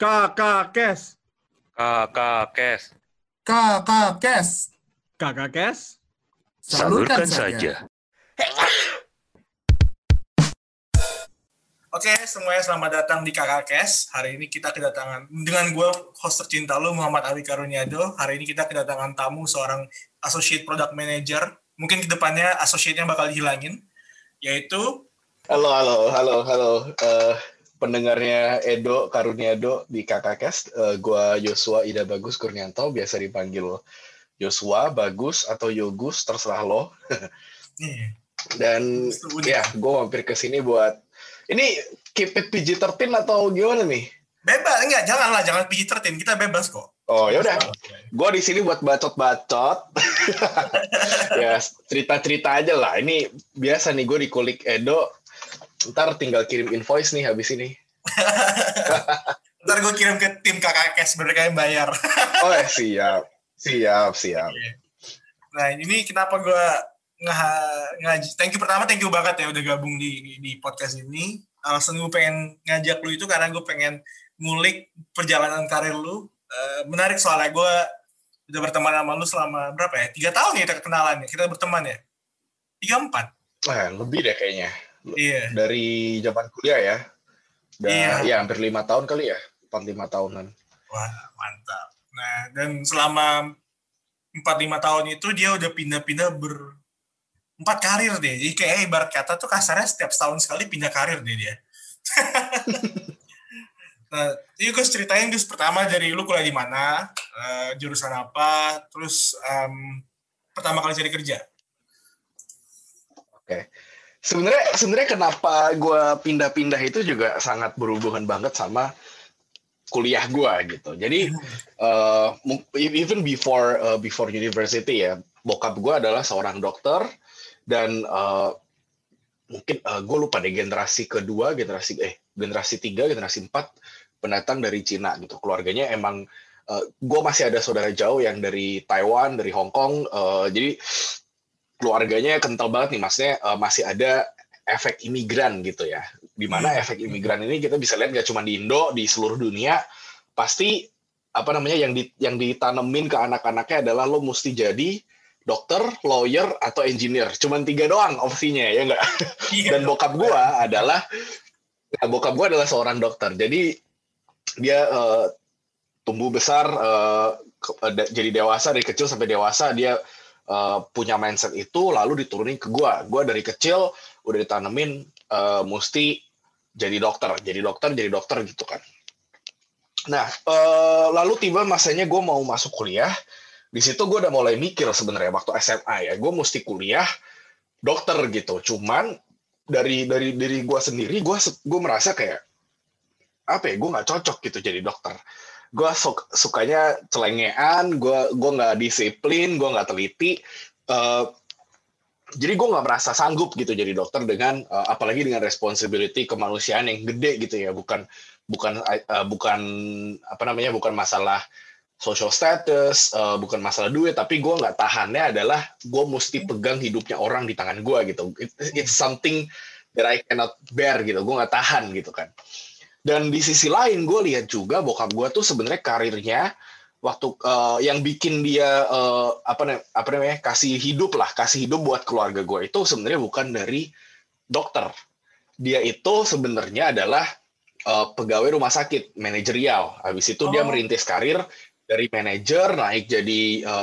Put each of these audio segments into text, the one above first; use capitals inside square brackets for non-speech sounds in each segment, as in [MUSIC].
Kakak Kes. Kakak Kes. Kakak Kes. Kakak Kes. Salurkan saja. Oke, semuanya selamat datang di Kakak Kes. Hari ini kita kedatangan dengan gue host tercinta lu Muhammad Ali Karuniado. Hari ini kita kedatangan tamu seorang associate product manager. Mungkin ke depannya associate-nya bakal dihilangin, yaitu Halo, halo, halo, halo. Eh, pendengarnya Edo Karuniado di Kakakest. Uh, gua Yosua Ida Bagus Kurnianto, biasa dipanggil Yosua, Bagus, atau Yogus, terserah lo. [LAUGHS] Dan ya, gue mampir ke sini buat... Ini keep it PG-13 atau gimana nih? bebas enggak janganlah jangan PG-13 kita bebas kok. Oh, yaudah. Gue di sini buat bacot-bacot. [LAUGHS] ya, cerita-cerita aja lah. Ini biasa nih, gue dikulik Edo. Ntar tinggal kirim invoice nih habis ini. [LAUGHS] Ntar gue kirim ke tim Kakak Kes mereka yang bayar. [LAUGHS] Oh, ya, siap. Siap, siap. Nah ini kenapa gue nggak ngaji. Thank you pertama, thank you banget ya udah gabung di di podcast ini. Alasan gue pengen ngajak lu itu karena gue pengen ngulik perjalanan karir lu. Eh, menarik soalnya gue udah berteman sama lu selama berapa ya? Tiga tahun ya kita kenalan ya. Kita berteman ya. Tiga empat. Eh, lebih deh kayaknya. Iya. Dari zaman kuliah ya. Dan, Iya. Ya, hampir lima tahun kali ya. Empat lima tahunan. Wah mantap. Nah dan selama empat lima tahun itu dia udah pindah-pindah ber empat karir deh. Jadi kayak ibarat kata tuh kasarnya setiap tahun sekali pindah karir deh dia. [LAUGHS] nah, ini gue ceritain Gus pertama dari lu kuliah di mana, eh, jurusan apa, terus em, pertama kali cari kerja. Oke. Sebenarnya sebenarnya kenapa gue pindah-pindah itu juga sangat berhubungan banget sama kuliah gue gitu. Jadi mu- even before eh, before university ya, bokap gue adalah seorang dokter dan eh, mungkin gue lupa deh generasi kedua, generasi eh generasi tiga, generasi empat pendatang dari Cina gitu. Keluarganya emang gue masih ada saudara jauh yang dari Taiwan, dari Hong Kong. eh, jadi keluarganya kental banget nih, maksudnya eh, masih ada efek imigran gitu ya. Di mana Hmm. efek imigran ini kita bisa lihat gak cuma di Indo, di seluruh dunia pasti apa namanya yang di, yang ditanemin ke anak-anaknya adalah lo mesti jadi dokter, lawyer atau engineer. Cuman tiga doang opsinya ya enggak. [LAUGHS] Iya Dan bokap gua adalah ya, bokap gua adalah seorang dokter. Jadi dia eh, tumbuh besar ke- da- jadi dewasa dari kecil sampai dewasa dia eh, punya mindset itu lalu diturunin ke gua. Gua dari kecil udah ditanemin eh, mesti jadi dokter, jadi dokter, jadi dokter gitu kan. Nah, eh, lalu tiba masanya gue mau masuk kuliah. Di situ gue udah mulai mikir sebenarnya waktu SMA ya, gue mesti kuliah dokter gitu. Cuman dari dari diri gue sendiri, gue gue merasa kayak apa ya, gue nggak cocok gitu jadi dokter. Gue sukanya celengean, gue gue nggak disiplin, gue nggak teliti. Eh, jadi gue nggak merasa sanggup gitu jadi dokter dengan eh, apalagi dengan responsibility kemanusiaan yang gede gitu ya, bukan bukan eh, bukan apa namanya bukan masalah social status, eh, bukan masalah duit, tapi gue nggak tahannya adalah gue mesti pegang hidupnya orang di tangan gue gitu. It- it's something that I cannot bear gitu. Gue nggak tahan gitu kan. Dan di sisi lain gue lihat juga bokap gue tuh sebenarnya karirnya waktu eh, yang bikin dia eh, apa na- apa namanya kasih hidup lah, kasih hidup buat keluarga gue itu sebenarnya bukan dari dokter. Dia itu sebenarnya adalah eh, pegawai rumah sakit, manajerial. Habis itu dia Oh. merintis karir dari manajer naik jadi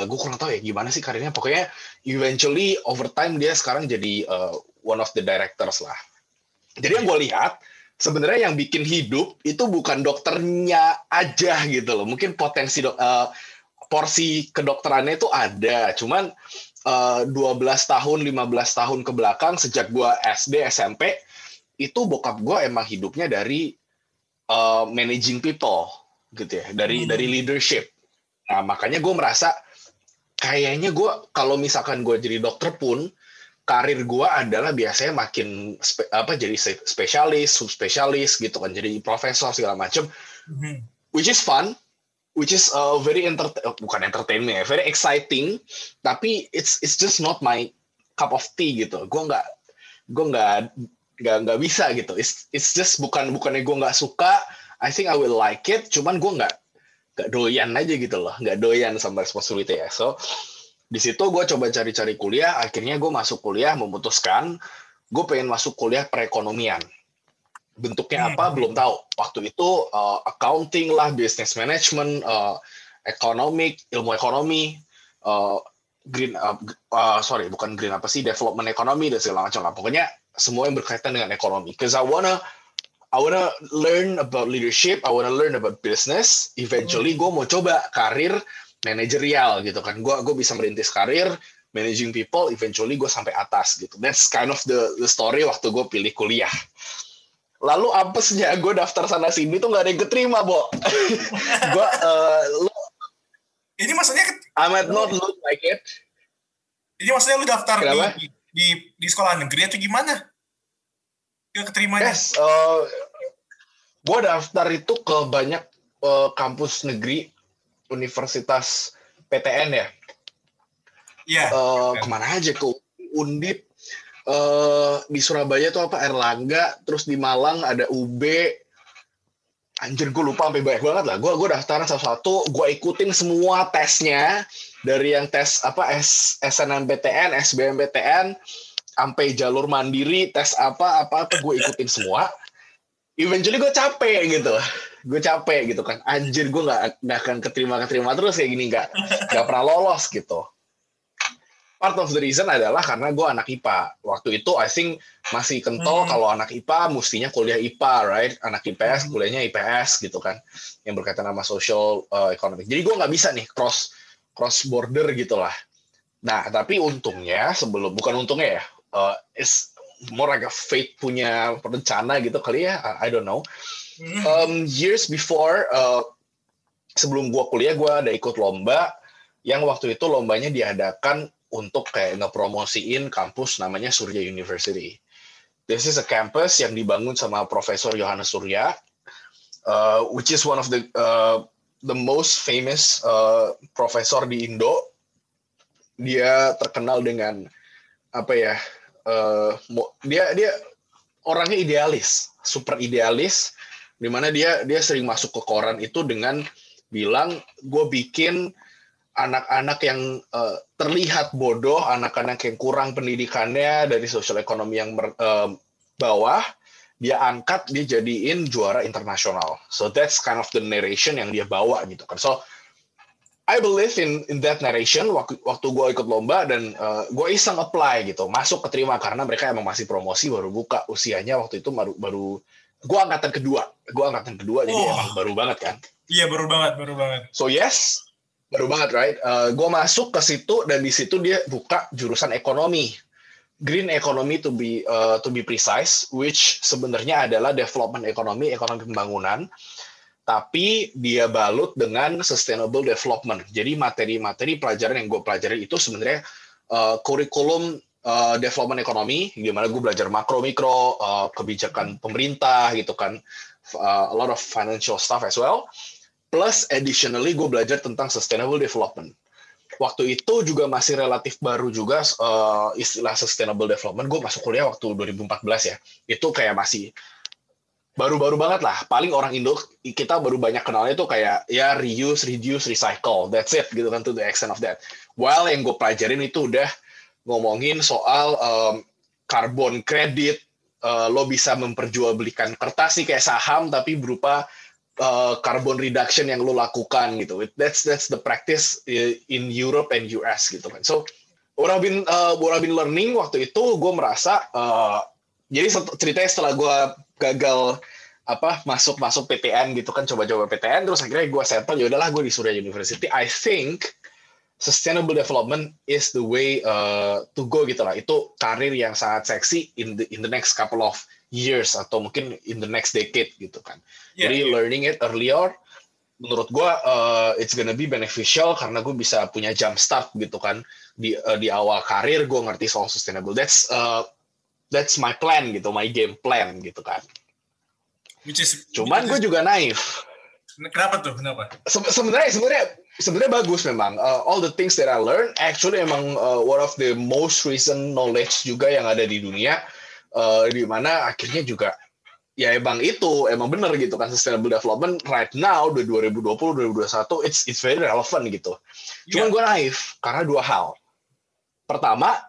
gue kurang tahu ya gimana sih karirnya. Pokoknya eventually over time dia sekarang jadi eh, one of the directors lah. Jadi yang gue lihat sebenarnya yang bikin hidup itu bukan dokternya aja gitu loh. Mungkin potensi dok, eh, porsi kedokterannya itu ada. Cuman eh, 12 tahun, 15 tahun ke belakang sejak gua SD, SMP itu bokap gua emang hidupnya dari eh, managing people gitu ya, dari Hmm. dari leadership. Nah, makanya gue merasa kayaknya gue kalau misalkan gue jadi dokter pun karir gue adalah biasanya makin spe- apa jadi spesialis, subspesialis gitu kan, jadi profesor segala macam, Mhm. which is fun, which is uh, very enter bukan entertainment ya, very exciting, tapi it's it's just not my cup of tea gitu. Gue nggak gue nggak nggak nggak bisa gitu. It's it's just bukan bukannya gue nggak suka I think I will like it cuman gue nggak nggak doyan aja gitu loh nggak doyan sama responsibility ya so di situ gue coba cari-cari kuliah akhirnya gue masuk kuliah memutuskan gue pengen masuk kuliah perekonomian. Bentuknya apa belum tahu. Waktu itu uh, accounting lah business management uh, economic ilmu ekonomi uh, green uh, uh, sorry bukan green apa sih development ekonomi dan segala macam lah. Pokoknya semua yang berkaitan dengan ekonomi. Because I wanna I wanna learn about leadership I wanna learn about business. Eventually gue mau coba karir manajerial gitu kan gue gue bisa merintis karir managing people eventually gue sampai atas gitu that's kind of the the story waktu gue pilih kuliah lalu apesnya gue daftar sana sini tuh nggak ada yang keterima bo [LAUGHS] gue uh, lo Ini maksudnya I might not look like it ini maksudnya lu daftar Kenapa? di, di di sekolah negeri atau gimana? Gak keterimanya? yes uh, gue daftar itu ke banyak uh, kampus negeri universitas PTN ya? Iya. Eh, ke mana aja? Ke Undip eh di Surabaya tuh apa? Erlangga terus di Malang ada UB anjir gue lupa sampai banyak banget lah. Gue gue daftaran satu-satu gue ikutin semua tesnya. Dari yang tes apa S, SNMPTN SBMPTN sampai jalur mandiri tes apa apa apa gue ikutin semua. Eventually gue capek gitu gue capek gitu kan anjir gue nggak nggak akan keterima keterima terus kayak gini nggak nggak pernah lolos gitu part of the reason adalah karena gue anak IPA. Waktu itu I think masih kental Hmm. kalau anak IPA mestinya kuliah IPA, right? Anak IPS kuliahnya IPS gitu kan, yang berkaitan sama social uh, economic. Jadi gue nggak bisa nih cross cross border gitulah. Nah tapi untungnya sebelum bukan untungnya ya, uh, is more like a fate punya rencana gitu kali ya, I don't know. Um, years before uh, sebelum gua kuliah gua ada ikut lomba yang waktu itu lombanya diadakan untuk kayak ngepromosiin kampus namanya Surya University. This is a campus yang dibangun sama Profesor Yohanes Surya, uh, which is one of the uh, the most famous uh, profesor di Indo. Dia terkenal dengan apa ya? Uh, dia dia orangnya idealis, super idealis, di mana dia dia sering masuk ke koran itu dengan bilang gue bikin anak-anak yang eh, terlihat bodoh, anak-anak yang kurang pendidikannya dari sosial ekonomi yang mer- eh, bawah, dia angkat, dia jadiin juara internasional. So that's kind of the narration yang dia bawa gitu kan. So I believe in in that narration waktu waktu gue ikut lomba dan gue iseng apply gitu, masuk keterima karena mereka emang masih promosi baru buka usianya waktu itu baru baru gue angkatan kedua, gue angkatan kedua jadi Oh. emang baru banget kan. Iya baru banget, baru banget. So yes, baru banget right. gue masuk ke situ dan di situ dia buka jurusan ekonomi, green economy to be uh, to be precise, which sebenarnya adalah development ekonomi, ekonomi pembangunan, tapi dia balut dengan sustainable development. Jadi materi-materi pelajaran yang gue pelajari itu sebenarnya uh, kurikulum uh, development ekonomi, gimana gue belajar makro mikro, uh, kebijakan pemerintah gitu kan, uh, a lot of financial stuff as well. Plus additionally gue belajar tentang sustainable development. Waktu itu juga masih relatif baru juga uh, istilah sustainable development. Gue masuk kuliah waktu 2014 ya. Itu kayak masih baru-baru banget lah. Paling orang Indo kita baru banyak kenalnya tuh kayak ya reuse, reduce, recycle. That's it gitu kan to the extent of that. While yang gue pelajarin itu udah ngomongin soal um, carbon credit, uh, lo bisa memperjualbelikan kertas sih kayak saham tapi berupa uh, carbon reduction yang lo lakukan gitu. That's that's the practice i- in Europe and US gitu kan. So what I've been uh, what I've been learning waktu itu gue merasa uh, jadi ceritanya setelah gue gagal apa masuk masuk PTN gitu kan coba-coba PTN terus akhirnya gue settle ya udahlah gue di Surya University I think sustainable development is the way uh, to go gitu lah itu karir yang sangat seksi in the in the next couple of years atau mungkin in the next decade gitu kan Iya, jadi iya. learning it earlier menurut gue uh, it's gonna be beneficial karena gue bisa punya jump start gitu kan di uh, di awal karir gue ngerti soal sustainable that's uh, that's my plan gitu my game plan gitu kan Which is, cuman gue juga naif Kenapa tuh? Kenapa? Se- sebenarnya sebenarnya sebenarnya bagus memang Uh, all the things that I learned actually emang uh, one of the most recent knowledge juga yang ada di dunia uh, di mana akhirnya juga ya emang itu emang bener gitu kan sustainable development right now di 2020 2021 it's it's very relevant gitu. Cuman Iya. gue naif karena dua hal. Pertama,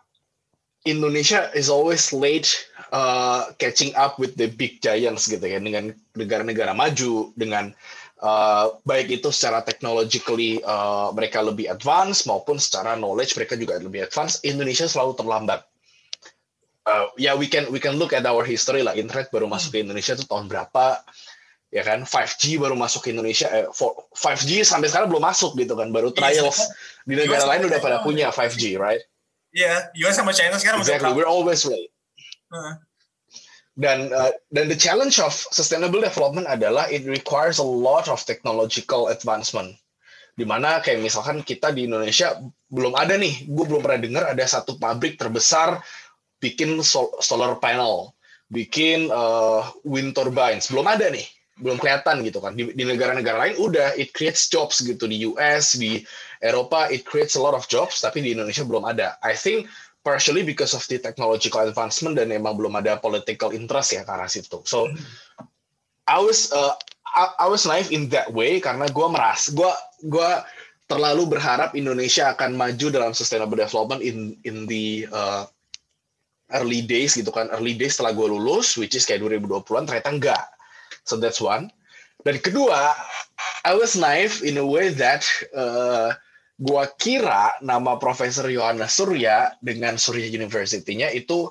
Indonesia is always late uh, catching up with the big giants gitu ya dengan negara-negara maju dengan uh, baik itu secara technologically uh, mereka lebih advance maupun secara knowledge mereka juga lebih advance. Indonesia selalu terlambat. Uh, ya we can we can look at our history lah. Internet baru masuk ke Indonesia itu tahun berapa? Ya kan 5G baru masuk ke Indonesia. Eh, for- 5G sampai sekarang belum masuk gitu kan. Baru Iya, trials di negara lain udah pada punya 5G, right? Iya, US sama China sekarang Exactly. We're always late. Dan uh, dan the challenge of sustainable development adalah it requires a lot of technological advancement. Di mana kayak misalkan kita di Indonesia belum ada nih, gue belum pernah dengar ada satu pabrik terbesar bikin sol- solar panel, bikin uh, wind turbines, belum ada nih, belum kelihatan gitu kan. Di negara-negara lain udah it creates jobs gitu di US, di Eropa it creates a lot of jobs, tapi di Indonesia belum ada. I think partially because of the technological advancement dan emang belum ada political interest ya arah situ. So I was uh, I, I was naive in that way karena gue merasa gue gue terlalu berharap Indonesia akan maju dalam sustainable development in in the uh, early days gitu kan. Early days setelah gue lulus which is kayak 2020-an ternyata enggak. So that's one. Dan kedua I was naive in a way that uh, gua kira nama Profesor Yohana Surya dengan Surya University-nya itu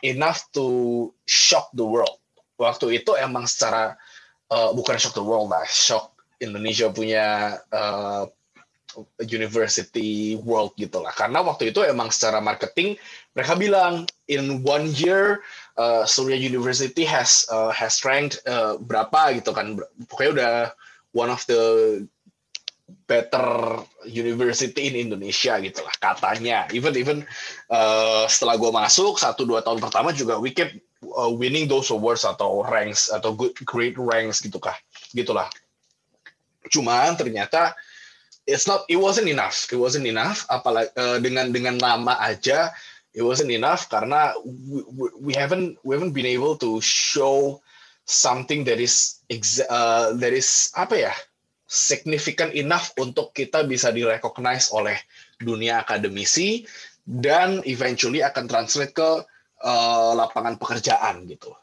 enough to shock the world. Waktu itu emang secara uh, bukan shock the world lah, shock Indonesia punya uh, university world gitu lah. Karena waktu itu emang secara marketing mereka bilang in one year uh, Surya University has uh, has ranked uh, berapa gitu kan. Pokoknya udah one of the better university in Indonesia gitu lah katanya. Even even uh, setelah gue masuk satu dua tahun pertama juga we kept uh, winning those awards atau ranks atau good great ranks gitu kah gitulah. Cuman ternyata it's not it wasn't enough it wasn't enough apalagi uh, dengan dengan nama aja it wasn't enough karena we, we- haven't we haven't been able to show something that is uh, that is apa ya significant enough untuk kita bisa direcognize oleh dunia akademisi dan eventually akan translate ke uh, lapangan pekerjaan gitu.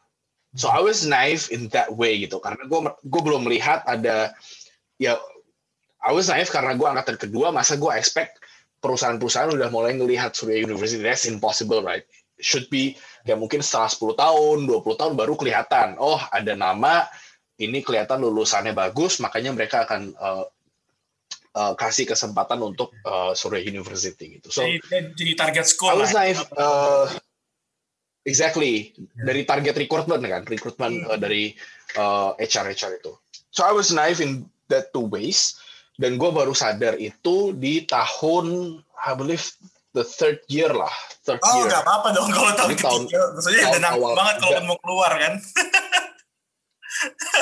So I was naive in that way gitu karena gue gue belum melihat ada ya I was naive karena gue angkatan kedua masa gue expect perusahaan-perusahaan udah mulai ngelihat Surya University that's impossible right should be ya mungkin setelah 10 tahun 20 tahun baru kelihatan oh ada nama ini kelihatan lulusannya bagus makanya mereka akan uh, uh, kasih kesempatan untuk uh, Surya University gitu. So jadi, jadi target school lah. naive uh, exactly. Dari target recruitment kan recruitment uh, dari uh, HR HR itu. So I was naive in that two ways. Dan gue baru sadar itu di tahun I believe the third year lah third Oh year. nggak apa-apa dong kalau tahun ketiga. Maksudnya tahun udah awal banget kalau mau keluar kan. [LAUGHS]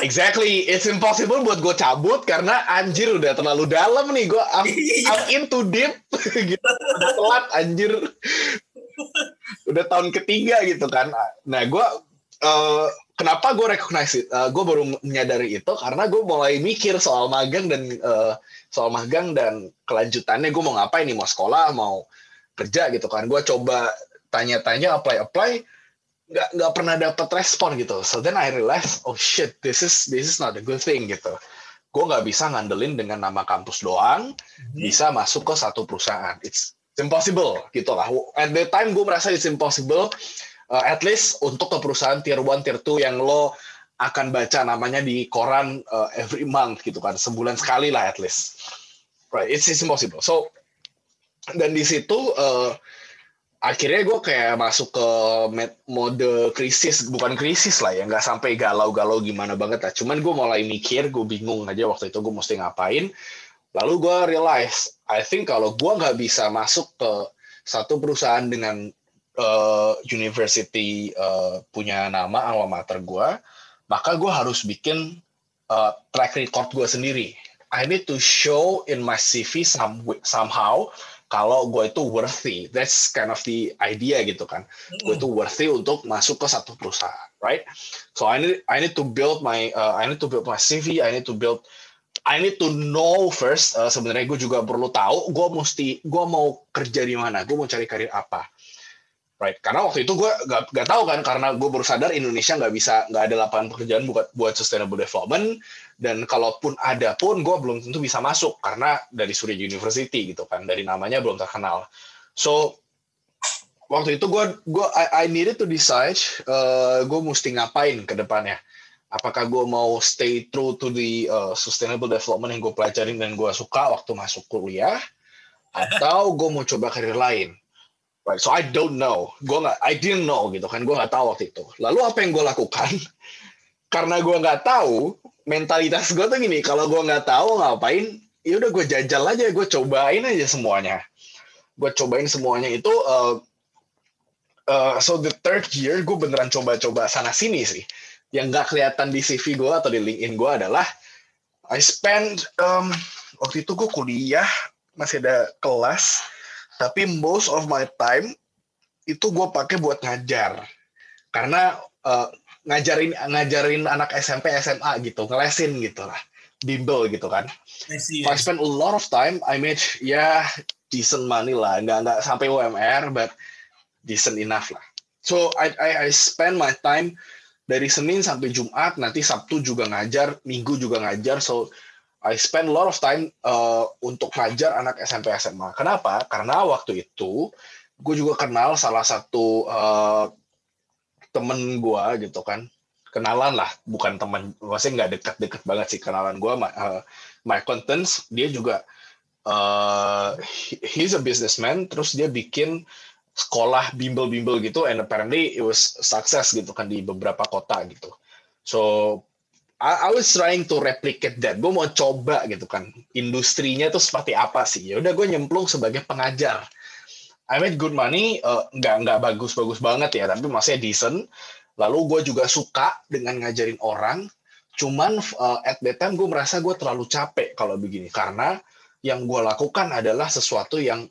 Exactly, it's impossible buat gue cabut karena anjir udah terlalu dalam nih gue. I'm, Iya. I'm in too deep, [LAUGHS] gitu. Udah telat anjir. udah tahun ketiga gitu kan. Nah gue, uh, kenapa gue recognize it? Uh, gue baru menyadari itu karena gue mulai mikir soal magang dan uh, soal magang dan kelanjutannya gue mau ngapain nih, mau sekolah, mau kerja gitu kan. Gue coba tanya-tanya, apply-apply, nggak nggak pernah dapat respon gitu. So then I realize, oh shit, this is this is not a good thing gitu. Gue nggak bisa ngandelin dengan nama kampus doang, bisa masuk ke satu perusahaan. It's impossible gitu lah. At the time gue merasa it's impossible. uh, at least untuk ke perusahaan tier 1, tier 2 yang lo akan baca namanya di koran uh, every month gitu kan, sebulan sekali lah at least. Right, it's, it's impossible. So dan di situ uh, akhirnya gue kayak masuk ke mode krisis bukan krisis lah ya nggak sampai galau-galau gimana banget lah. Cuman gue mulai mikir gue bingung aja waktu itu gue mesti ngapain. Lalu gue realize I think kalau gue nggak bisa masuk ke satu perusahaan dengan uh, university uh, punya nama alma mater gue maka gue harus bikin uh, track record gue sendiri. I need to show in my CV some, somehow kalau gue itu worthy. That's kind of the idea gitu kan. Gue itu worthy untuk masuk ke satu perusahaan, right? So I need I need to build my uh, I need to build my CV. I need to build I need to know first. Uh, Sebenarnya gue juga perlu tahu. Gue mesti gue mau kerja di mana. Gue mau cari karir apa. Right, karena waktu itu gue gak, gak tahu kan, karena gue baru sadar Indonesia nggak bisa nggak ada lapangan pekerjaan buat buat sustainable development dan kalaupun ada pun gue belum tentu bisa masuk karena dari Surya University gitu kan, dari namanya belum terkenal. So waktu itu gue gue I, I needed to decide uh, gue mesti ngapain ke depannya. Apakah gue mau stay true to the uh, sustainable development yang gue pelajarin dan gue suka waktu masuk kuliah, atau gue mau coba karir lain Right, so I don't know. Gue nggak, I didn't know gitu kan. Gue nggak tahu waktu itu. Lalu apa yang gue lakukan? [LAUGHS] Karena gue nggak tahu, mentalitas gue tuh gini. Kalau gue nggak tahu ngapain, ya udah gue jajal aja. Gue cobain aja semuanya. Gue cobain semuanya itu. Uh, uh, so the third year gue beneran coba-coba sana sini sih. Yang nggak kelihatan di CV gue atau di LinkedIn gue adalah I spend um, waktu itu gue kuliah masih ada kelas tapi most of my time itu gue pakai buat ngajar. Karena uh, ngajarin ngajarin anak SMP SMA gitu ngelesin gitu lah. Bimbel gitu kan. I see, I spend a lot of time I made ya decent money lah. Nggak nggak sampai UMR but decent enough lah. So I I, I spend my time dari Senin sampai Jumat. Nanti Sabtu juga ngajar Minggu juga ngajar. So I spend a lot of time uh, untuk ngajar anak SMP SMA. Kenapa? Karena waktu itu gue juga kenal salah satu uh, temen gue gitu kan, kenalan lah, bukan temen, maksudnya nggak dekat-dekat banget sih kenalan gue. My, uh, my contents dia juga uh, he's a businessman, terus dia bikin sekolah bimbel-bimbel gitu, and apparently it was success gitu kan di beberapa kota gitu. So I, I was trying to replicate that. Gue mau coba gitu kan, industrinya tuh seperti apa sih? Ya udah gue nyemplung sebagai pengajar. I made good money, uh, nggak nggak bagus-bagus banget ya, tapi masih decent. Lalu gue juga suka dengan ngajarin orang. Cuman uh, at that time gue merasa gue terlalu capek kalau begini karena yang gue lakukan adalah sesuatu yang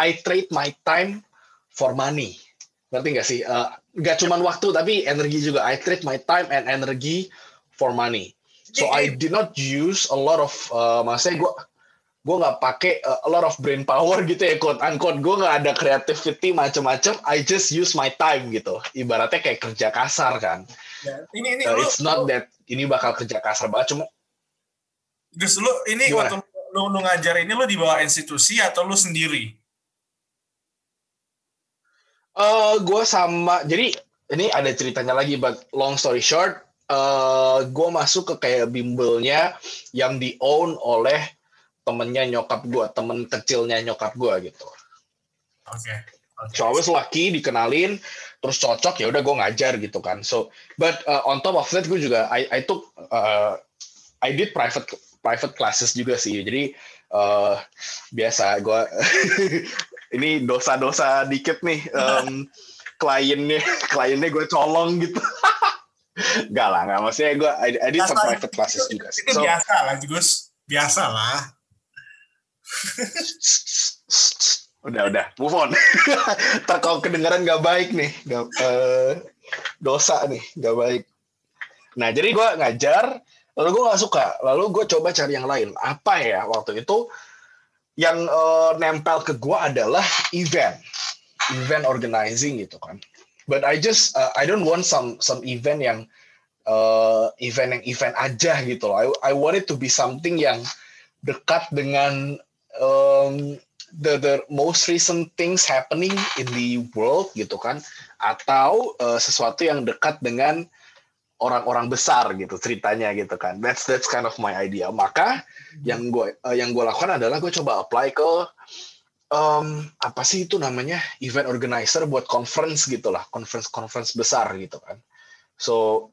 I trade my time for money. Ngerti nggak sih? Uh, nggak cuman waktu tapi energi juga. I trade my time and energy for money. So I did not use a lot of, uh, maksudnya gue gue nggak pakai uh, a lot of brain power [LAUGHS] gitu ya quote unquote. Gue nggak ada creativity macam-macam. I just use my time gitu. Ibaratnya kayak kerja kasar kan. Ya, ini ini uh, lu, it's not that ini bakal kerja kasar banget cuma Gus lu ini Gimana? waktu lu, lu ngajar ini lu di bawah institusi atau lu sendiri? Uh, gue sama jadi ini ada ceritanya lagi but long story short uh, gue masuk ke kayak bimbelnya yang di own oleh temennya nyokap gue temen kecilnya nyokap gue gitu oke okay. okay. So I was lucky dikenalin, terus cocok ya udah gue ngajar gitu kan. So but uh, on top of that gue juga I I took uh, I did private private classes juga sih. Jadi uh, biasa gue [LAUGHS] ini dosa-dosa dikit nih [LAUGHS] um, kliennya [LAUGHS] kliennya gue colong gitu. Gak lah, gak maksudnya gue I, I did some Biasa, private classes itu, juga sih. itu So, biasa lah Gus biasa lah. [LAUGHS] Udah udah. Move on. [LAUGHS] Ntar kalau kedengeran gak baik nih. Gak, eh, dosa nih gak baik. Nah jadi gue ngajar lalu gue nggak suka. Lalu gue coba cari yang lain. Apa ya waktu itu yang eh, nempel ke gue adalah event. Event organizing gitu kan but I just uh, I don't want some some event yang uh, event yang event aja gitu loh. I I want it to be something yang dekat dengan um, the the most recent things happening in the world gitu kan. Atau uh, sesuatu yang dekat dengan orang-orang besar gitu ceritanya gitu kan. That's that's kind of my idea. Maka yang gue uh, yang gue lakukan adalah gue coba apply ke um, apa sih itu namanya? Event organizer buat conference gitulah conference conference besar gitu kan. So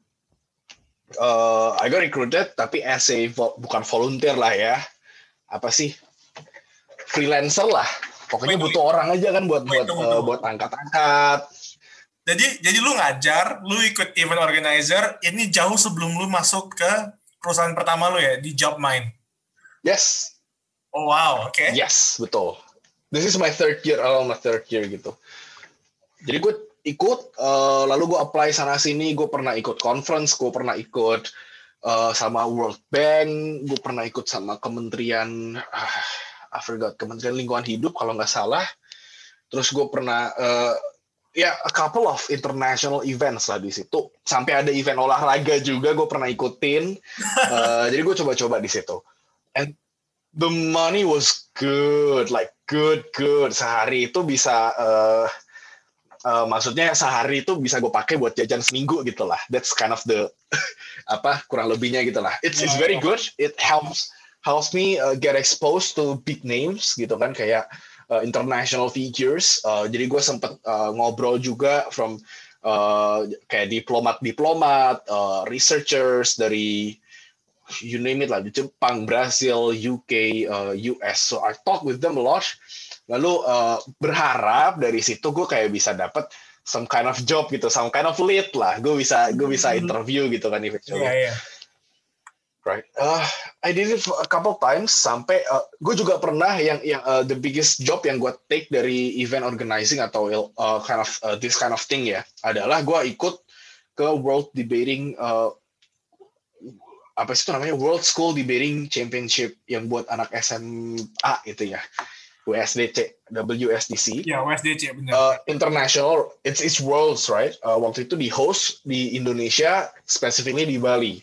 uh, I got recruited tapi as a vo- bukan volunteer lah ya. Apa sih? Freelancer lah. Pokoknya Wait, butuh orang aja kan buat Wait, buat tunggu, uh, buat angkat-angkat. Jadi jadi lu ngajar lu ikut event organizer ini jauh sebelum lu masuk ke perusahaan pertama lu ya di Jobmind yes. Oh wow oke. Yes betul this is my third year, oh my third year gitu. Jadi gue ikut, uh, lalu gue apply sana sini, gue pernah ikut conference, gue pernah ikut uh, sama World Bank, gue pernah ikut sama Kementerian, uh, I forgot, Kementerian Lingkungan Hidup kalau nggak salah. Terus gue pernah uh, ya a couple of international events lah di situ. Sampai ada event olahraga juga gue pernah ikutin. Uh, [LAUGHS] jadi gue coba-coba di situ. And the money was good, like good, good. Sehari itu bisa, uh, uh, maksudnya sehari itu bisa gue pakai buat jajan seminggu gitu lah. That's kind of the [LAUGHS] apa kurang lebihnya gitu lah. It's it's very good. It helps helps me uh, get exposed to big names gitu kan kayak uh, international figures. Uh, jadi gue sempet uh, ngobrol juga from uh, kayak diplomat-diplomat, uh, researchers dari you name it lah di Jepang, Brazil, UK, uh, US. So I talk with them a lot. Lalu uh, berharap dari situ gue kayak bisa dapat some kind of job gitu, some kind of lead lah. Gue bisa gue bisa Hmm. interview gitu kan eventually. Iya, iya. Right. Uh, I did it for a couple times sampai uh, gue juga pernah yang yang uh, the biggest job yang gue take dari event organizing atau uh, kind of uh, this kind of thing ya adalah gue ikut ke World Debating uh, apa sih itu namanya World School Debating Championship yang buat anak SMA itu ya. WSDC WSDC Ya, USDC benar. uh, international it's it's worlds right? Uh, waktu itu di host di Indonesia specifically di Bali.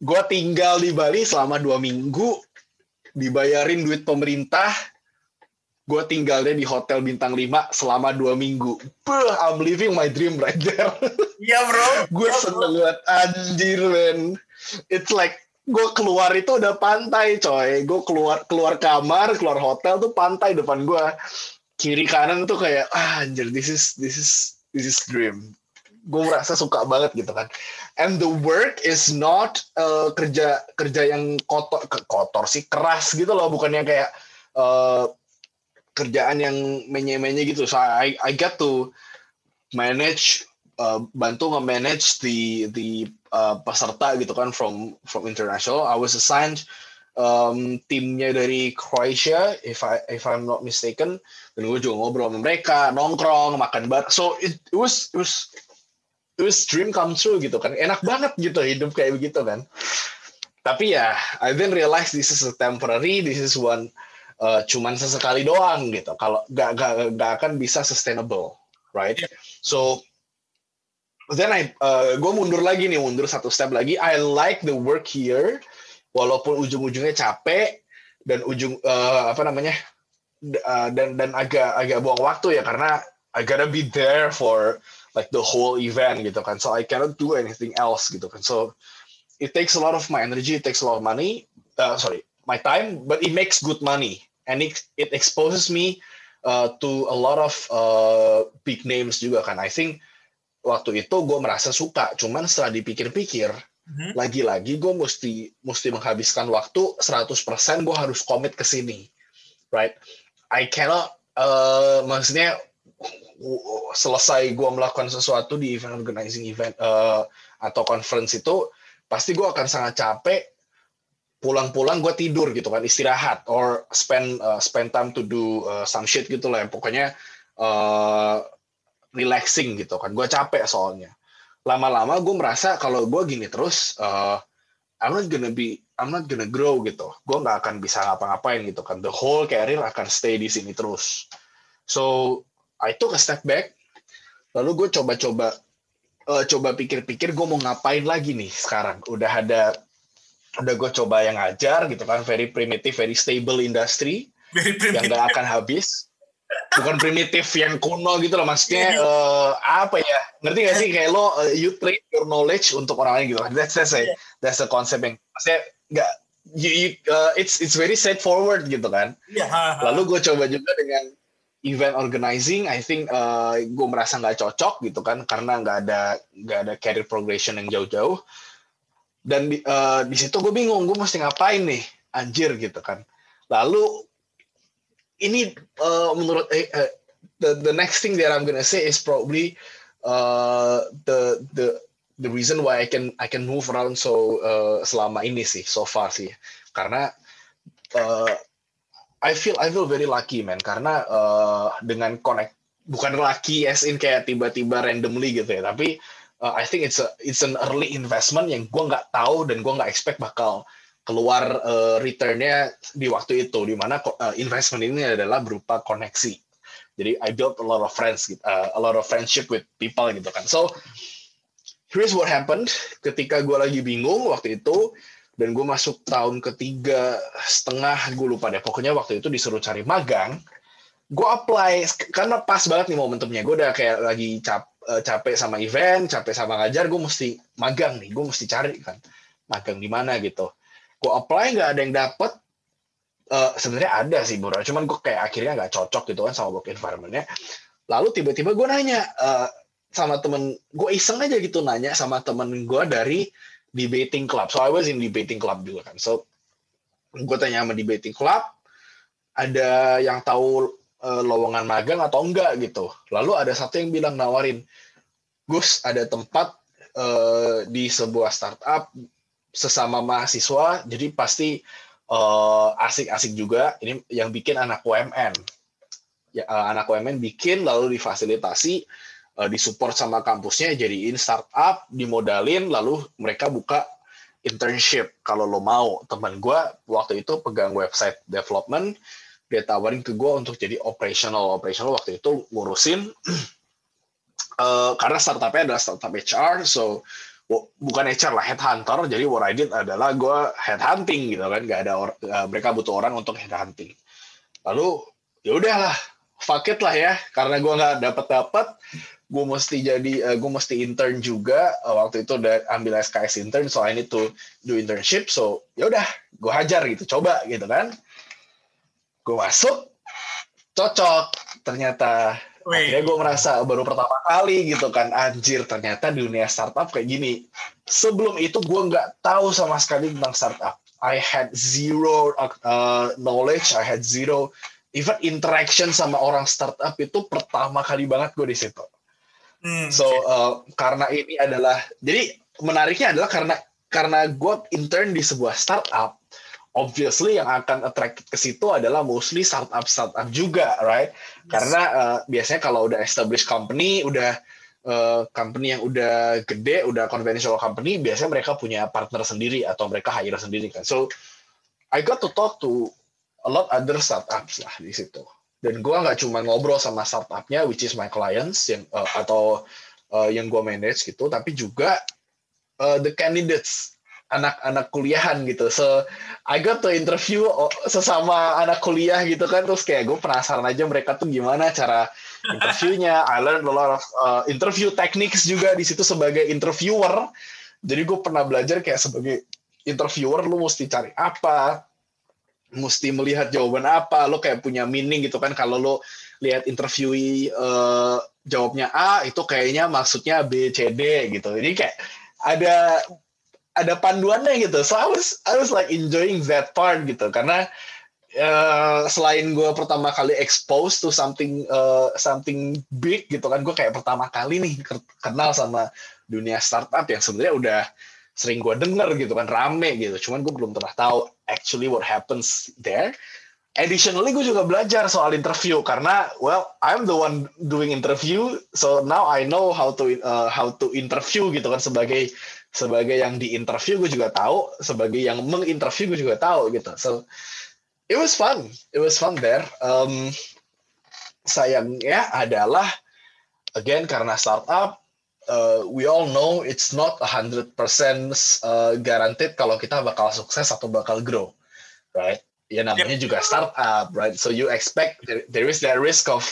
Gue tinggal di Bali selama dua minggu dibayarin duit pemerintah gue tinggalnya di hotel bintang 5 selama dua minggu. Puh, I'm living my dream right there. Iya, Bro. [LAUGHS] gue seneng banget. Anjir man it's like gue keluar itu udah pantai coy. Gue keluar keluar kamar keluar hotel tuh pantai depan gue kiri kanan tuh kayak ah, anjir this is this is this is dream gue merasa suka banget gitu kan. And the work is not uh, kerja kerja yang kotor kotor sih keras gitu loh. Bukannya kayak uh, kerjaan yang menye-menye gitu. So I I get to manage uh, bantu nge-manage the the uh, peserta gitu kan from from international. I was assigned um, timnya dari Croatia if I if I'm not mistaken. Dan gue juga ngobrol sama mereka nongkrong makan bar. So it, it was it was it was dream come true gitu kan. Enak banget gitu hidup kayak begitu kan tapi ya I then realize this is a temporary this is one uh, cuman sesekali doang gitu. Kalau gak, gak, gak akan bisa sustainable right? So then I uh, gue mundur lagi nih mundur satu step lagi. I like the work here walaupun ujung-ujungnya capek dan ujung uh, apa namanya uh, dan dan agak agak buang waktu ya karena I gotta be there for like the whole event gitu kan. So I cannot do anything else gitu kan. So it takes a lot of my energy it takes a lot of money uh, sorry my time but it makes good money. And it it exposes me uh, to a lot of uh, big names juga kan. I think waktu itu gue merasa suka. Cuman setelah dipikir-pikir Mhm. lagi-lagi gue mesti mesti menghabiskan waktu 100% gue harus komit ke sini. Right? I cannot uh, maksudnya selesai gue melakukan sesuatu di event organizing event uh, atau conference itu pasti gue akan sangat capek pulang-pulang gue tidur gitu kan istirahat. Or spend uh, spend time to do uh, some shit gitu lah pokoknya uh, relaxing gitu kan. Gue capek soalnya. Lama-lama gue merasa kalau gue gini terus uh, I'm not gonna be I'm not gonna grow gitu. Gue nggak akan bisa ngapa-ngapain gitu kan. The whole career akan stay di sini terus. So I took a step back. Lalu gue coba-coba eh, coba pikir-pikir gue mau ngapain lagi nih sekarang. Udah ada udah gue coba yang ngajar gitu kan. Very primitive very stable industry Very yang gak akan habis bukan primitif yang kuno gitu loh maksudnya eh, apa ya? Ngerti gak sih? Kayak lo eh, you trade your knowledge untuk orang lain gitu. That's that's a that's a concept yang maksudnya nggak you, you- uh, it's it's very straightforward gitu kan. Iya, lalu gue coba juga dengan event organizing I think uh, gue merasa nggak cocok gitu kan karena nggak ada nggak ada career progression yang jauh-jauh. Dan di, uh, di situ gue bingung gue mesti ngapain nih? Anjir gitu kan. Lalu ini uh, menurut eh, the the next thing that I'm gonna say is probably uh, the the the reason why I can I can move around so uh, selama ini sih so far sih. Karena uh, I feel I feel very lucky man. Karena uh, dengan connect bukan lucky as in kayak tiba-tiba randomly gitu ya. Tapi uh, I think it's a it's an early investment yang gue nggak tahu dan gue nggak expect bakal keluar uh, returnnya di waktu itu di mana uh, investment ini adalah berupa koneksi. Jadi I built a lot of friends uh, a lot of friendship with people gitu kan. So here's what happened. Ketika gue lagi bingung waktu itu dan gue masuk tahun ketiga setengah gue lupa deh. Pokoknya waktu itu disuruh cari magang gue apply karena pas banget nih momentumnya. Gue udah kayak lagi cap, capek sama event capek sama ngajar gue mesti magang nih gue mesti cari kan magang di mana gitu gue apply nggak ada yang dapet. Uh, sebenarnya ada sih bro. Cuman gue kayak akhirnya nggak cocok gitu kan sama work environmentnya. Lalu tiba-tiba gue nanya uh, sama temen gue iseng aja gitu nanya sama temen gue dari debating club. So I was in debating club juga kan. So gue tanya sama debating club ada yang tahu uh, lowongan magang atau enggak gitu. Lalu ada satu yang bilang nawarin Gus ada tempat uh, di sebuah startup sesama mahasiswa jadi pasti uh, asik-asik juga. Ini yang bikin anak UMN ya, uh, anak UMN bikin lalu difasilitasi uh, disupport sama kampusnya jadiin startup dimodalin lalu mereka buka internship. Kalau lo mau teman gue waktu itu pegang website development dia tawarin ke gue untuk jadi operational. Operational waktu itu ngurusin uh, [CLEARS THROAT] karena startupnya adalah startup HR so bukan HR lah headhunter. Jadi what I did adalah gue headhunting gitu kan. Gak ada or, uh, mereka butuh orang untuk headhunting. Lalu ya udahlah fuck it lah ya. Karena gue nggak dapat dapat gue mesti jadi uh, gue mesti intern juga. Uh, waktu itu udah ambil SKS intern so I need to do internship. So ya udah gue hajar gitu. Coba gitu kan. Gue masuk. Cocok. Ternyata Akhirnya gue merasa baru pertama kali gitu kan, anjir ternyata di dunia startup kayak gini. Sebelum itu gue nggak tahu sama sekali tentang startup. I had zero uh, knowledge, I had zero even interaction sama orang startup itu pertama kali banget gue di situ. Hmm. So uh, karena ini adalah, jadi menariknya adalah karena karena gue intern di sebuah startup, obviously yang akan attract ke situ adalah mostly startup startup juga, right? Yes. Karena uh, biasanya kalau udah established company, udah uh, company yang udah gede, udah conventional company, biasanya mereka punya partner sendiri atau mereka hire sendiri kan. So I got to talk to a lot other startups lah di situ. Dan gue nggak cuma ngobrol sama startupnya, which is my clients yang uh, atau uh, yang gue manage gitu, tapi juga uh, the candidates anak-anak kuliahan gitu. So I got to interview sesama anak kuliah gitu kan terus kayak gue penasaran aja mereka tuh gimana cara interviewnya. I learned a lot of uh, interview techniques juga di situ sebagai interviewer. Jadi gue pernah belajar kayak sebagai interviewer lu mesti cari apa, mesti melihat jawaban apa, lo kayak punya meaning gitu kan kalau lo lihat interviewee uh, jawabnya A itu kayaknya maksudnya B C D gitu. Jadi kayak ada ada panduannya gitu. So I was I was like enjoying that part gitu. Karena uh, selain gue pertama kali expose to something uh, something big gitu kan gue kayak pertama kali nih kenal sama dunia startup yang sebenarnya udah sering gue denger gitu kan rame gitu. Cuman gue belum pernah tahu actually what happens there. Additionally gue juga belajar soal interview karena well I'm the one doing interview so now I know how to uh, how to interview gitu kan sebagai sebagai yang diinterview gue juga tahu sebagai yang menginterview gue juga tahu gitu. So it was fun. It was fun there. Um, sayangnya adalah again karena startup uh, we all know it's not a hundred percent uh, guaranteed kalau kita bakal sukses atau bakal grow right? Ya namanya yep. juga startup right? So you expect there, there is that risk of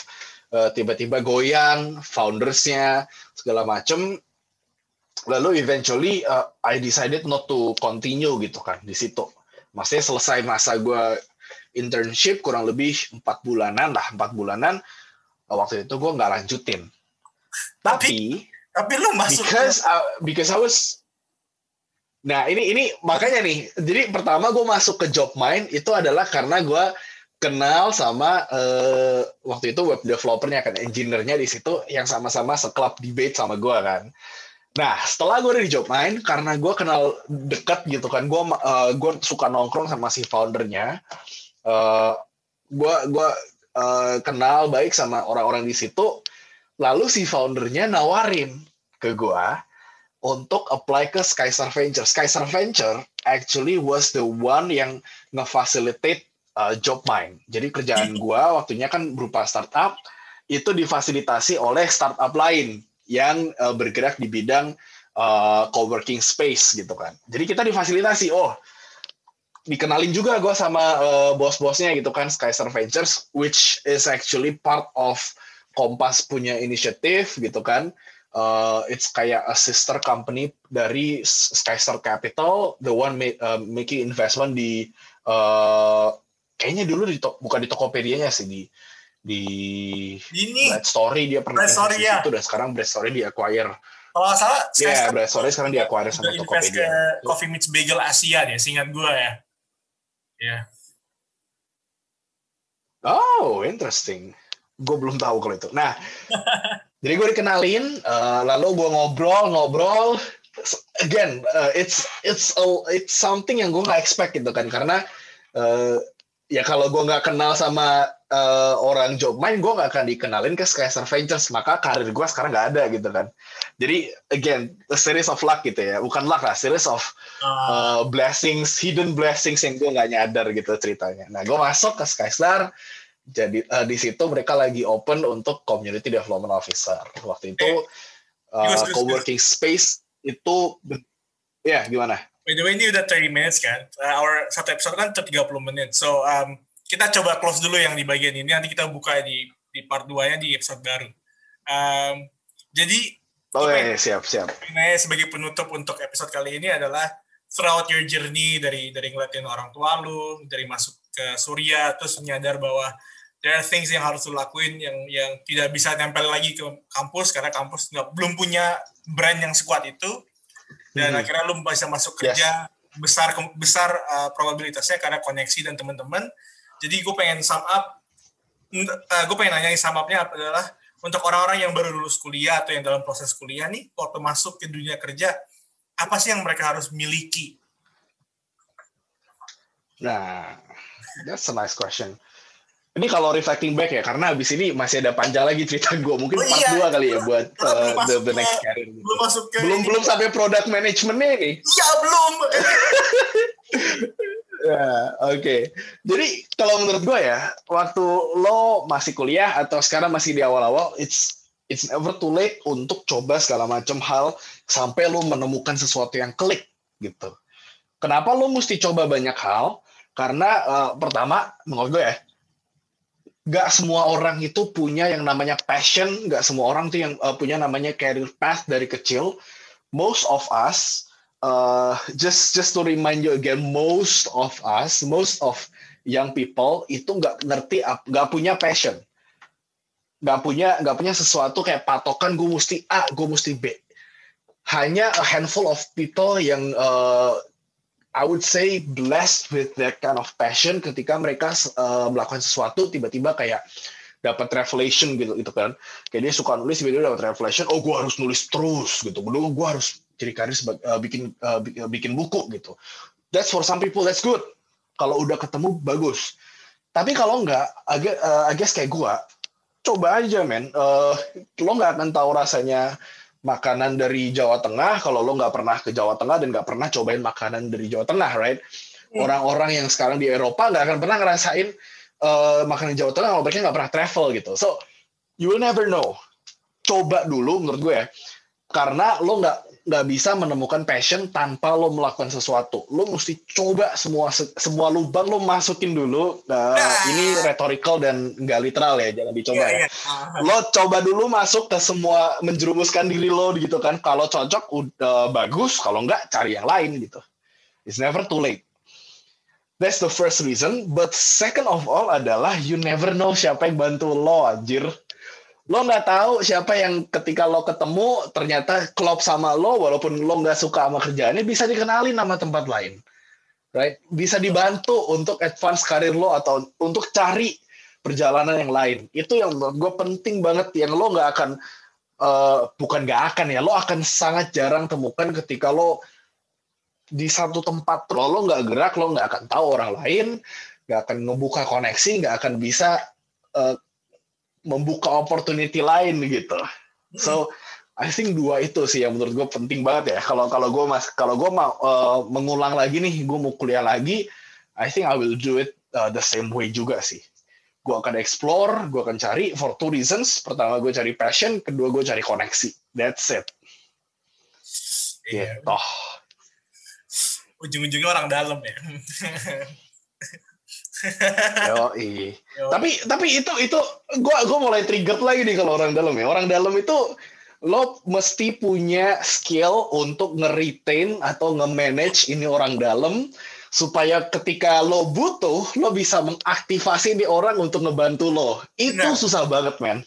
uh, tiba-tiba goyang foundersnya segala macem lalu eventually uh, I decided not to continue gitu kan di situ. Maksudnya selesai masa gue internship kurang lebih empat bulanan lah empat bulanan uh, waktu itu gue nggak lanjutin. Tapi tapi lu masuk because uh, because I was nah ini ini makanya nih jadi pertama gue masuk ke job mind itu adalah karena gue kenal sama uh, waktu itu web developernya kan engineer-nya di situ yang sama-sama seklub debate sama gue kan Nah, setelah gue udah di job main, karena gue kenal deket gitu kan, gue uh, gue suka nongkrong sama si foundernya. Uh, gua gua uh, kenal baik sama orang-orang di situ lalu si foundernya nawarin ke gua untuk apply ke Skystar Venture. Skystar Venture actually was the one yang ngefacilitate uh, job mine. Jadi kerjaan gua waktunya kan berupa startup itu difasilitasi oleh startup lain yang uh, bergerak di bidang uh, co-working space gitu kan. Jadi kita difasilitasi, oh dikenalin juga gue sama uh, bos-bosnya gitu kan Skystar Ventures, which is actually part of Kompas punya inisiatif gitu kan uh, it's kayak a sister company dari Skystar Capital, the one make, uh, making investment di uh, kayaknya dulu di to, bukan di Tokopedia-nya sih di di ini Bread Story dia pernah Bread Story, ya. itu dan sekarang Bread Story di acquire. Kalau nggak salah, Iya, yeah, Bread Story sekarang di acquire sama invest ke Tokopedia. Coffee Meets Bagel Asia deh, seingat gue ya. Ya. Oh, interesting. Gue belum tahu kalau itu. Nah, [LAUGHS] jadi gue dikenalin, uh, lalu gue ngobrol-ngobrol. Again, uh, it's it's a, it's something yang gue nggak expect gitu kan, karena uh, ya kalau gue nggak kenal sama uh, orang job main, gue nggak akan dikenalin ke Skystar Ventures, maka karir gue sekarang nggak ada gitu kan. Jadi again, a series of luck gitu ya, bukan luck lah, series of uh, blessings, hidden blessings yang gue nggak nyadar gitu ceritanya. Nah, gue masuk ke Skystar, jadi uh, di situ mereka lagi open untuk community development officer. Waktu itu uh, co-working space itu ya gimana? By the way, ini udah 30 minutes kan. Uh, our satu episode kan 30 menit. So, um, kita coba close dulu yang di bagian ini. Nanti kita buka di di part 2-nya di episode baru. Um, jadi, Oh Oke. ya, siap siap. Nah, sebagai penutup untuk episode kali ini adalah throughout your journey dari dari ngeliatin orang tua lu, dari masuk ke Surya, terus menyadar bahwa there are things yang harus lu lakuin yang yang tidak bisa nempel lagi ke kampus karena kampus nggak belum punya brand yang sekuat itu dan Mhm. akhirnya lu bisa masuk Yes. kerja besar ke- besar uh, probabilitasnya karena koneksi dan teman-teman. Jadi gue pengen sum up, gue pengen nanyain sum up-nya adalah untuk orang-orang yang baru lulus kuliah atau yang dalam proses kuliah nih, waktu masuk ke dunia kerja, apa sih yang mereka harus miliki? Nah, that's a nice question. Ini kalau reflecting back ya, karena abis ini masih ada panjang lagi cerita gue. Mungkin Oh part iya. 2 kali ya buat uh, the, the ke- next career. gitu. Belum masuk ke Belum ini. belum sampai product managementnya nih. Iya belum. [LAUGHS] Ya, oke. Jadi kalau menurut gue ya, waktu lo masih kuliah atau sekarang masih di awal-awal, it's it's never too late untuk coba segala macam hal sampai lo menemukan sesuatu yang klik gitu. Kenapa lo mesti coba banyak hal? Karena eh, pertama, menurut gue ya, nggak semua orang itu punya yang namanya passion, nggak semua orang tuh yang eh, punya namanya career path dari kecil. Most of us uh, just just to remind you again, most of us, most of young people itu nggak ngerti, nggak punya passion, nggak punya nggak punya sesuatu kayak patokan gue mesti A, gue mesti B. Hanya a handful of people yang uh, I would say blessed with that kind of passion ketika mereka uh, melakukan sesuatu tiba-tiba kayak dapat revelation gitu gitu kan. Kayak dia suka nulis tiba-tiba dapat revelation oh gue harus nulis terus gitu. Gue gue harus jadi karir uh, bikin bi- uh, bikin buku gitu. That's for some people that's good. Kalau udah ketemu bagus. Tapi kalau enggak agak uh, I guess kayak gue coba aja men. Uh, lo nggak akan tahu rasanya makanan dari Jawa Tengah kalau lo nggak pernah ke Jawa Tengah dan nggak pernah cobain makanan dari Jawa Tengah right? Hmm. orang-orang yang sekarang di Eropa nggak akan pernah ngerasain uh, makanan Jawa Tengah kalau mereka nggak pernah travel gitu. So you will never know. Coba dulu menurut gue ya. Karena lo nggak nggak bisa menemukan passion tanpa lo melakukan sesuatu. Lo mesti coba semua semua lubang lo masukin dulu. Nah, Nah. ini rhetorical dan nggak literal ya jangan dicoba Iya, ya. iya. Lo coba dulu masuk ke semua menjerumuskan diri lo gitu kan. Kalau cocok udah bagus. Kalau nggak cari yang lain gitu. It's never too late. That's the first reason. But second of all adalah you never know siapa yang bantu lo anjir lo nggak tahu siapa yang ketika lo ketemu ternyata klop sama lo walaupun lo nggak suka sama kerjaannya bisa dikenalin sama tempat lain. Right? Bisa dibantu untuk advance karir lo atau untuk cari perjalanan yang lain. Itu yang gue penting banget yang lo nggak akan eh, bukan nggak akan ya lo akan sangat jarang temukan ketika lo di satu tempat. Lo lo nggak gerak lo nggak akan tahu orang lain nggak akan ngebuka koneksi, nggak akan bisa uh, membuka opportunity lain gitu. So I think dua itu sih yang menurut gue penting banget ya. Kalau kalau gue mas kalau gue mau uh, mengulang lagi nih, gue mau kuliah lagi, I think I will do it uh, the same way juga sih. Gue akan explore, gue akan cari for two reasons. Pertama gue cari passion, kedua gue cari koneksi. That's it. Iya. Gitu. Ujung-ujungnya orang dalam ya. [LAUGHS] Yo, Tapi tapi itu itu gue gue mulai trigger lagi nih kalau orang dalam ya. Orang dalam itu lo mesti punya skill untuk nge-retain atau nge-manage ini orang dalam supaya ketika lo butuh lo bisa mengaktifasi di orang untuk ngebantu lo. Itu Nah. susah banget, men.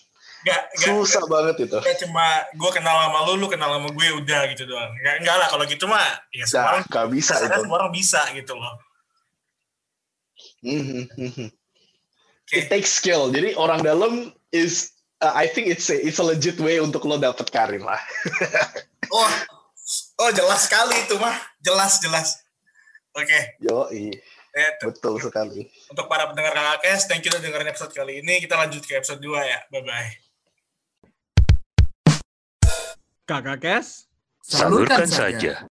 Gak, gak, Susah banget itu. gak cuma gue kenal sama lu, lu kenal sama gue udah gitu doang. Gak, enggak lah kalau gitu mah ya semua Nah, orang, gak bisa itu. semua orang bisa gitu loh. Mhm, mhm. It takes skill. Jadi orang dalam is uh, I think it's a, it's a legit way untuk lo dapet karir lah. [LAUGHS] Oh, oh jelas sekali itu mah, jelas jelas. Oke, Yo, eh, betul sekali. untuk para pendengar kakak Kes, thank you udah dengerin episode kali ini. Kita lanjut ke episode 2 ya. Bye bye. Kakak Kes? Salurkan saja.